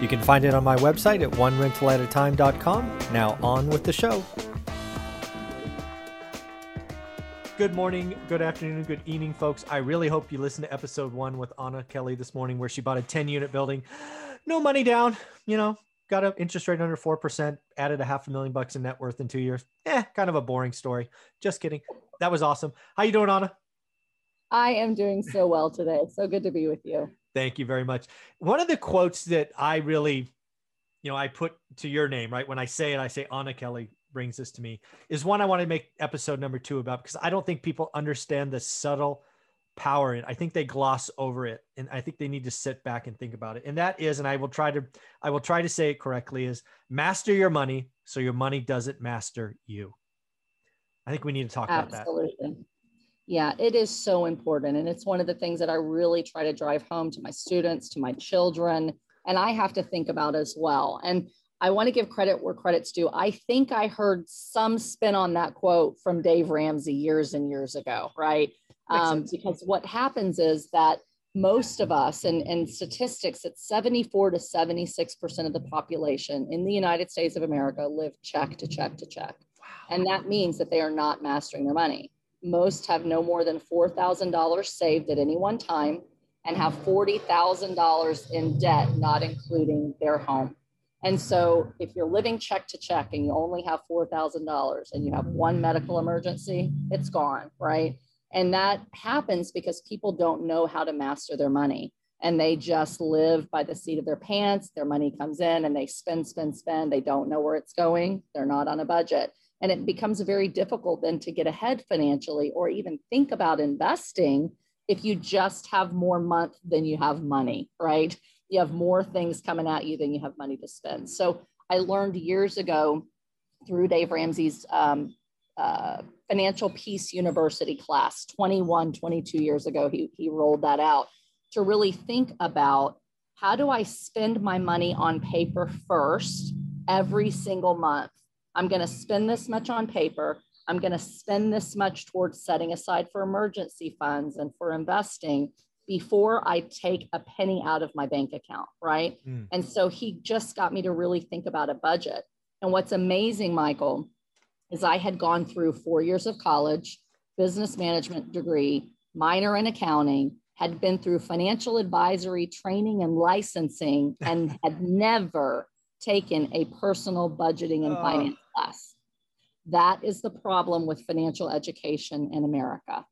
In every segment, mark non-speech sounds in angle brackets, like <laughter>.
You can find it on my website at onerentalatatime.com. Now, on with the show. Good morning, good afternoon, good evening, folks. I really hope you listened to episode one with Anna Kelly this morning, where she bought a 10 unit building. No money down, you know, got an interest rate under 4%, added a half a million bucks in net worth in two years. Eh, kind of a boring story. Just kidding. That was awesome. How you doing, Anna? I am doing so well today. So good to be with you. Thank you very much. One of the quotes that I really, you know, I put to your name, right? When I say it, I say Anna Kelly brings this to me, is one I want to make episode number two about because I don't think people understand the subtle power in I think they gloss over it. And I think they need to sit back and think about it. And that is, and I will try to, I will try to say it correctly, is master your money so your money doesn't master you. I think we need to talk Absolutely. about that. Absolutely. Yeah, it is so important. And it's one of the things that I really try to drive home to my students, to my children, and I have to think about as well. And I want to give credit where credit's due. I think I heard some spin on that quote from Dave Ramsey years and years ago, right? Um, because what happens is that most of us, and, and statistics, it's 74 to 76% of the population in the United States of America live check to check to check. Wow. And that means that they are not mastering their money. Most have no more than $4,000 saved at any one time and have $40,000 in debt, not including their home. And so if you're living check to check and you only have $4,000 and you have one medical emergency, it's gone, right? And that happens because people don't know how to master their money and they just live by the seat of their pants. Their money comes in and they spend, spend, spend. They don't know where it's going. They're not on a budget. And it becomes very difficult then to get ahead financially or even think about investing if you just have more month than you have money, right? You have more things coming at you than you have money to spend. So I learned years ago through Dave Ramsey's um, uh, Financial Peace University class 21, 22 years ago. He, he rolled that out to really think about how do I spend my money on paper first every single month I'm going to spend this much on paper. I'm going to spend this much towards setting aside for emergency funds and for investing before I take a penny out of my bank account. Right. Mm. And so he just got me to really think about a budget. And what's amazing, Michael, is I had gone through four years of college, business management degree, minor in accounting, had been through financial advisory training and licensing, and <laughs> had never taken a personal budgeting and finance class. That is the problem with financial education in America.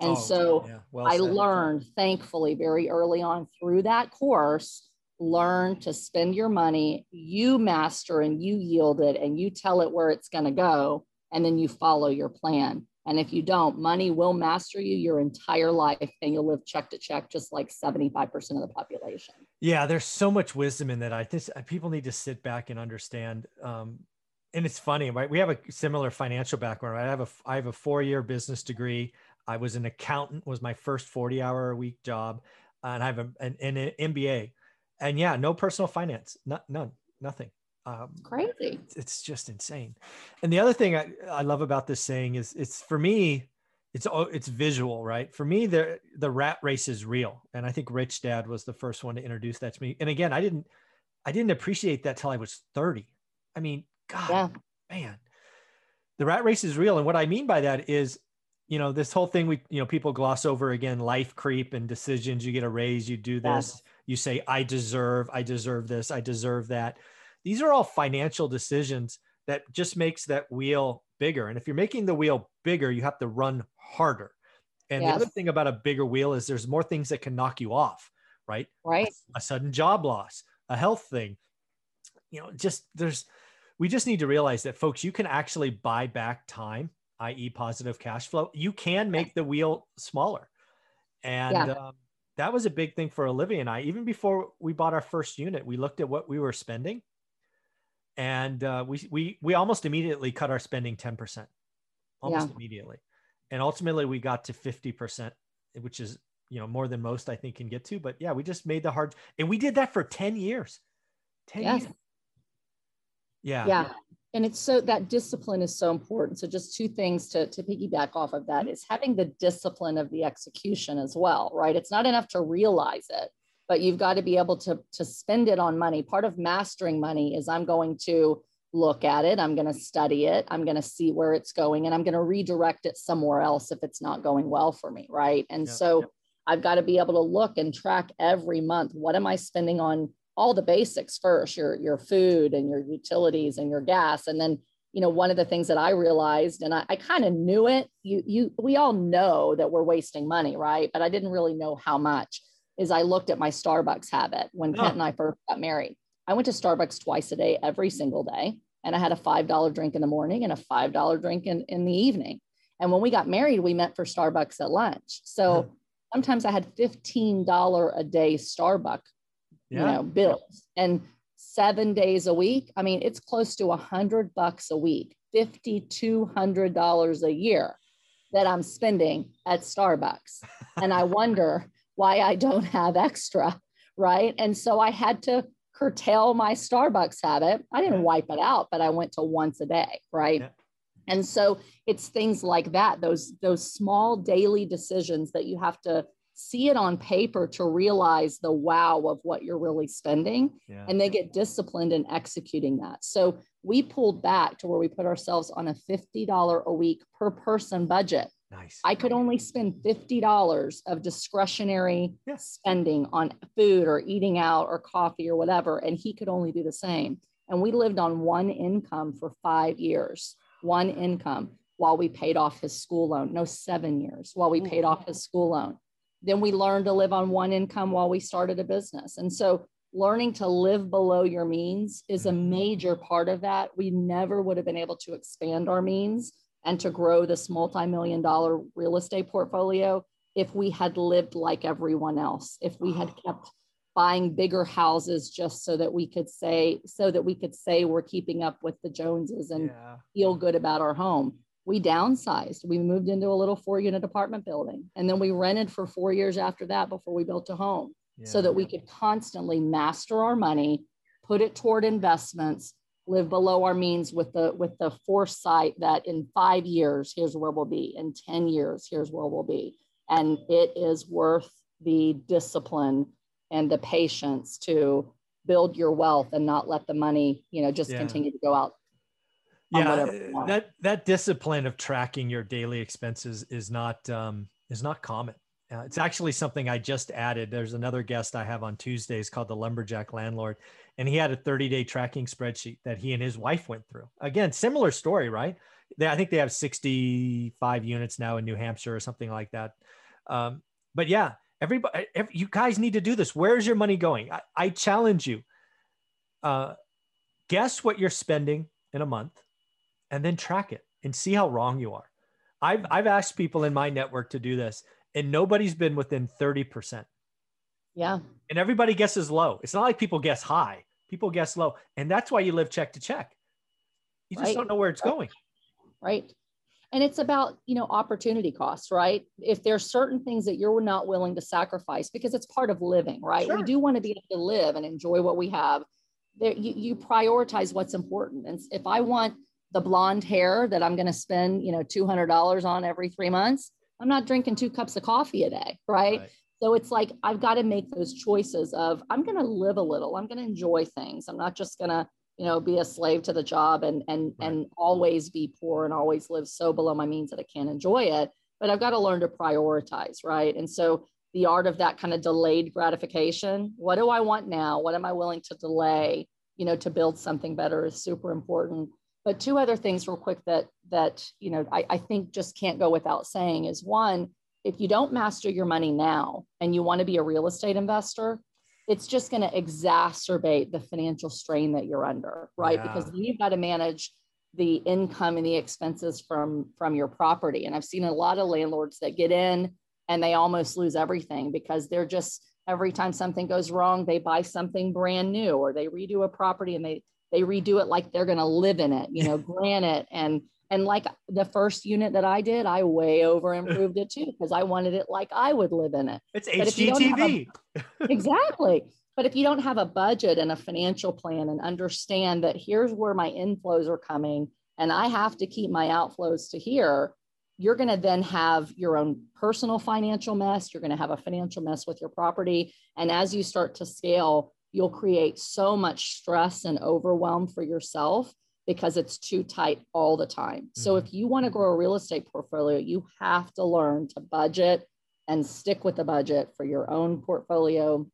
And oh, so yeah. well I learned, thankfully, very early on through that course, learn to spend your money, you master and you yield it, and you tell it where it's going to go, and then you follow your plan. And if you don't, money will master you your entire life and you'll live check to check, just like 75% of the population. Yeah, there's so much wisdom in that. I think people need to sit back and understand. Um, and it's funny, right? We have a similar financial background. Right? I have a I have a four year business degree. I was an accountant. Was my first forty hour a week job, and I have a, an, an MBA. And yeah, no personal finance, not none, nothing. Um, Crazy. It's just insane. And the other thing I, I love about this saying is it's for me, it's it's visual, right? For me, the the rat race is real, and I think Rich Dad was the first one to introduce that to me. And again, I didn't I didn't appreciate that till I was thirty. I mean, God, yeah. man, the rat race is real. And what I mean by that is, you know, this whole thing we, you know, people gloss over again, life creep and decisions. You get a raise, you do this, you say, I deserve, I deserve this, I deserve that. These are all financial decisions that just makes that wheel bigger. And if you're making the wheel bigger, you have to run harder. And yes. the other thing about a bigger wheel is there's more things that can knock you off, right? Right. A, a sudden job loss, a health thing. You know, just there's we just need to realize that folks you can actually buy back time i.e positive cash flow. You can make the wheel smaller. And yeah. um, that was a big thing for olivia and i. Even before we bought our first unit we looked at what we were spending. And uh, we we we almost immediately cut our spending 10% almost yeah. immediately. And ultimately we got to 50% which is you know more than most i think can get to. But yeah we just made the hard and we did that for 10 years. 10 yes. years yeah. Yeah. And it's so that discipline is so important. So just two things to, to piggyback off of that mm-hmm. having the discipline of the execution as well right? It's not enough to realize it but you've got to be able to to spend it on money. Part of mastering money is i'm going to look at it i'm going to study it i'm going to see where it's going and i'm going to redirect it somewhere else if it's not going well for me right? And yeah, so i've got to be able to look and track every month what am i spending on all the basics first your your food and your utilities and your gas. And then you know one of the things that i realized and i, I kind of knew it you you we all know that we're wasting money right? But i didn't really know how much is i looked at my starbucks habit when oh. kent and i first got married. I went to starbucks twice a day every single day and i had a five dollar drink in the morning and a five dollar drink in, in the evening. And when we got married we met for starbucks at lunch. So sometimes i had $15 a day starbucks yeah. you know, bills. And seven days a week, I mean, it's close to a hundred bucks a week, $5,200 a year that I'm spending at Starbucks. and I wonder <laughs> why I don't have extra. Right. And so I had to curtail my Starbucks habit. I didn't wipe it out, but I went to once a day. Right. Yeah. And so it's things like that, those, those small daily decisions that you have to see it on paper to realize the wow of what you're really spending yeah. and they get disciplined in executing that. So we pulled back to where we put ourselves on a $50 a week per person budget. Nice. I could only spend $50 of discretionary spending on food or eating out or coffee or whatever and he could only do the same. And we lived on one income for five years one income while we paid off his school loan no seven years while we paid off his school loan then we learned to live on one income while we started a business. And so learning to live below your means is a mm-hmm. major part of that. We never would have been able to expand our means and to grow this multi-million dollar real estate portfolio if we had lived like everyone else, if we had uh-huh. kept buying bigger houses just so that we could say so that we could say we're keeping up with the Joneses and yeah. feel good about our home we downsized. We moved into a little four unit apartment building. And then we rented for four years after that before we built a home yeah. so that we could constantly master our money, put it toward investments, live below our means with the with the foresight that in five years, here's where we'll be. In 10 years, here's where we'll be. And it is worth the discipline and the patience to build your wealth and not let the money, you know, just yeah. continue to go out yeah that that discipline of tracking your daily expenses is not um, is not common. Uh, it's actually something i just added. There's another guest i have on tuesdays called the lumberjack landlord and he had a 30 day tracking spreadsheet that he and his wife went through. Again similar story right? They, i think they have 65 units now in new hampshire or something like that. Um, but yeah everybody every, you guys need to do this. Where's your money going? I, I challenge you. Uh, guess what you're spending in a month and then track it and see how wrong you are. I've, I've asked people in my network to do this and nobody's been within 30%. Yeah. And everybody guesses low. It's not like people guess high, people guess low. And that's why you live check to check. You just right. don't know where it's going. Right. And it's about, you know, opportunity costs, right? If there's certain things that you're not willing to sacrifice because it's part of living, right? Sure. We do want to be able to live and enjoy what we have. There, you, you prioritize what's important. And if I want the blonde hair that I'm going to spend, you know, $200 on every three months, I'm not drinking two cups of coffee a day, right? right. So it's like I've got to make those choices of I'm going to live a little, I'm going to enjoy things. I'm not just going to, you know, be a slave to the job and and right. and always be poor and always live so below my means that I can't enjoy it. But I've got to learn to prioritize, right? And so the art of that kind of delayed gratification. What do I want now? What am I willing to delay? You know, to build something better is super important. But two other things real quick that that you know I, I think just can't go without saying is one, if you don't master your money now and you want to be a real estate investor, it's just going to exacerbate the financial strain that you're under, right? Yeah. Because you've got to manage the income and the expenses from from your property. And I've seen a lot of landlords that get in and they almost lose everything because they're just every time something goes wrong, they buy something brand new or they redo a property and they they redo it like they're going to live in it, you know, <laughs> granite and and like the first unit that I did, I way over improved it too because I wanted it like I would live in it. It's HGTV. <laughs> exactly. But if you don't have a budget and a financial plan and understand that here's where my inflows are coming and I have to keep my outflows to here, you're going to then have your own personal financial mess. You're going to have a financial mess with your property. And as you start to scale, you'll create so much stress and overwhelm for yourself because it's too tight all the time. Mm-hmm. So if you want to grow a real estate portfolio, you have to learn to budget and stick with the budget for your own portfolio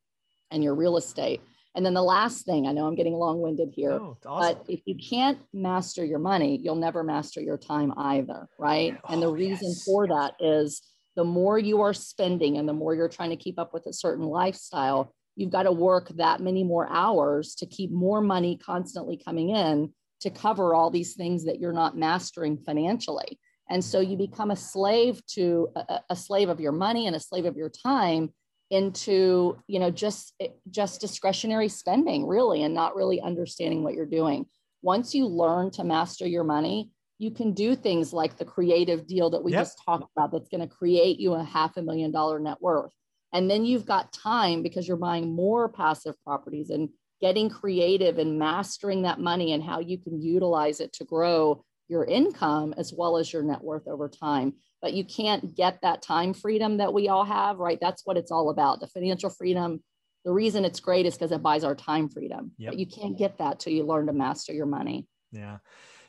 and your real estate. And then the last thing, I know I'm getting long winded here, oh, awesome. but if you can't master your money, you'll never master your time either. Right. Oh, and the reason yes. for that is the more you are spending and the more you're trying to keep up with a certain lifestyle, you've got to work that many more hours to keep more money constantly coming in to cover all these things that you're not mastering financially. And so you become a slave to a, a slave of your money and a slave of your time into you know just just discretionary spending really and not really understanding what you're doing once you learn to master your money you can do things like the creative deal that we yep. just talked about that's going to create you a half a million dollar net worth and then you've got time because you're buying more passive properties and getting creative and mastering that money and how you can utilize it to grow your income as well as your net worth over time but you can't get that time freedom that we all have, right? That's what it's all about. The financial freedom, the reason it's great is because it buys our time freedom. Yep. But you can't get that till you learn to master your money. Yeah.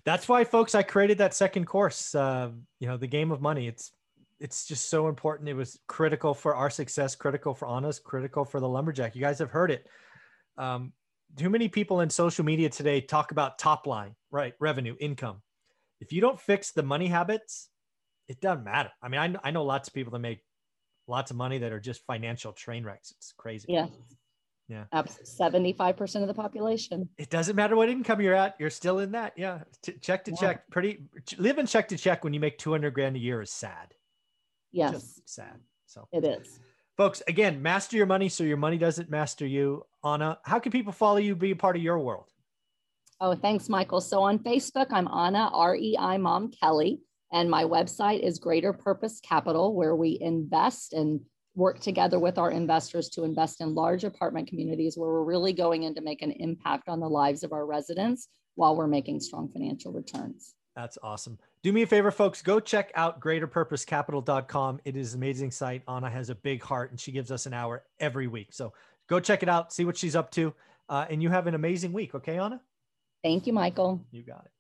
That's why, folks, I created that second course, uh, you know, the game of money. It's it's just so important. It was critical for our success, critical for Anna's, critical for the lumberjack. You guys have heard it. Um, too many people in social media today talk about top line, right? Revenue, income. If you don't fix the money habits, it doesn't matter. I mean, I, I know lots of people that make lots of money that are just financial train wrecks. It's crazy. Yeah. Yeah. Absolutely. 75% of the population. It doesn't matter what income you're at. You're still in that. Yeah. T- check to yeah. check. Pretty live living check to check when you make 200 grand a year is sad. Yes. Just sad. So it is. Folks, again, master your money so your money doesn't master you. Anna, how can people follow you, be a part of your world? Oh, thanks, Michael. So on Facebook, I'm Anna, R E I Mom Kelly. And my website is Greater Purpose Capital, where we invest and work together with our investors to invest in large apartment communities where we're really going in to make an impact on the lives of our residents while we're making strong financial returns. That's awesome. Do me a favor, folks, go check out greaterpurposecapital.com. It is an amazing site. Anna has a big heart and she gives us an hour every week. So go check it out, see what she's up to. Uh, and you have an amazing week. Okay, Anna? Thank you, Michael. You got it.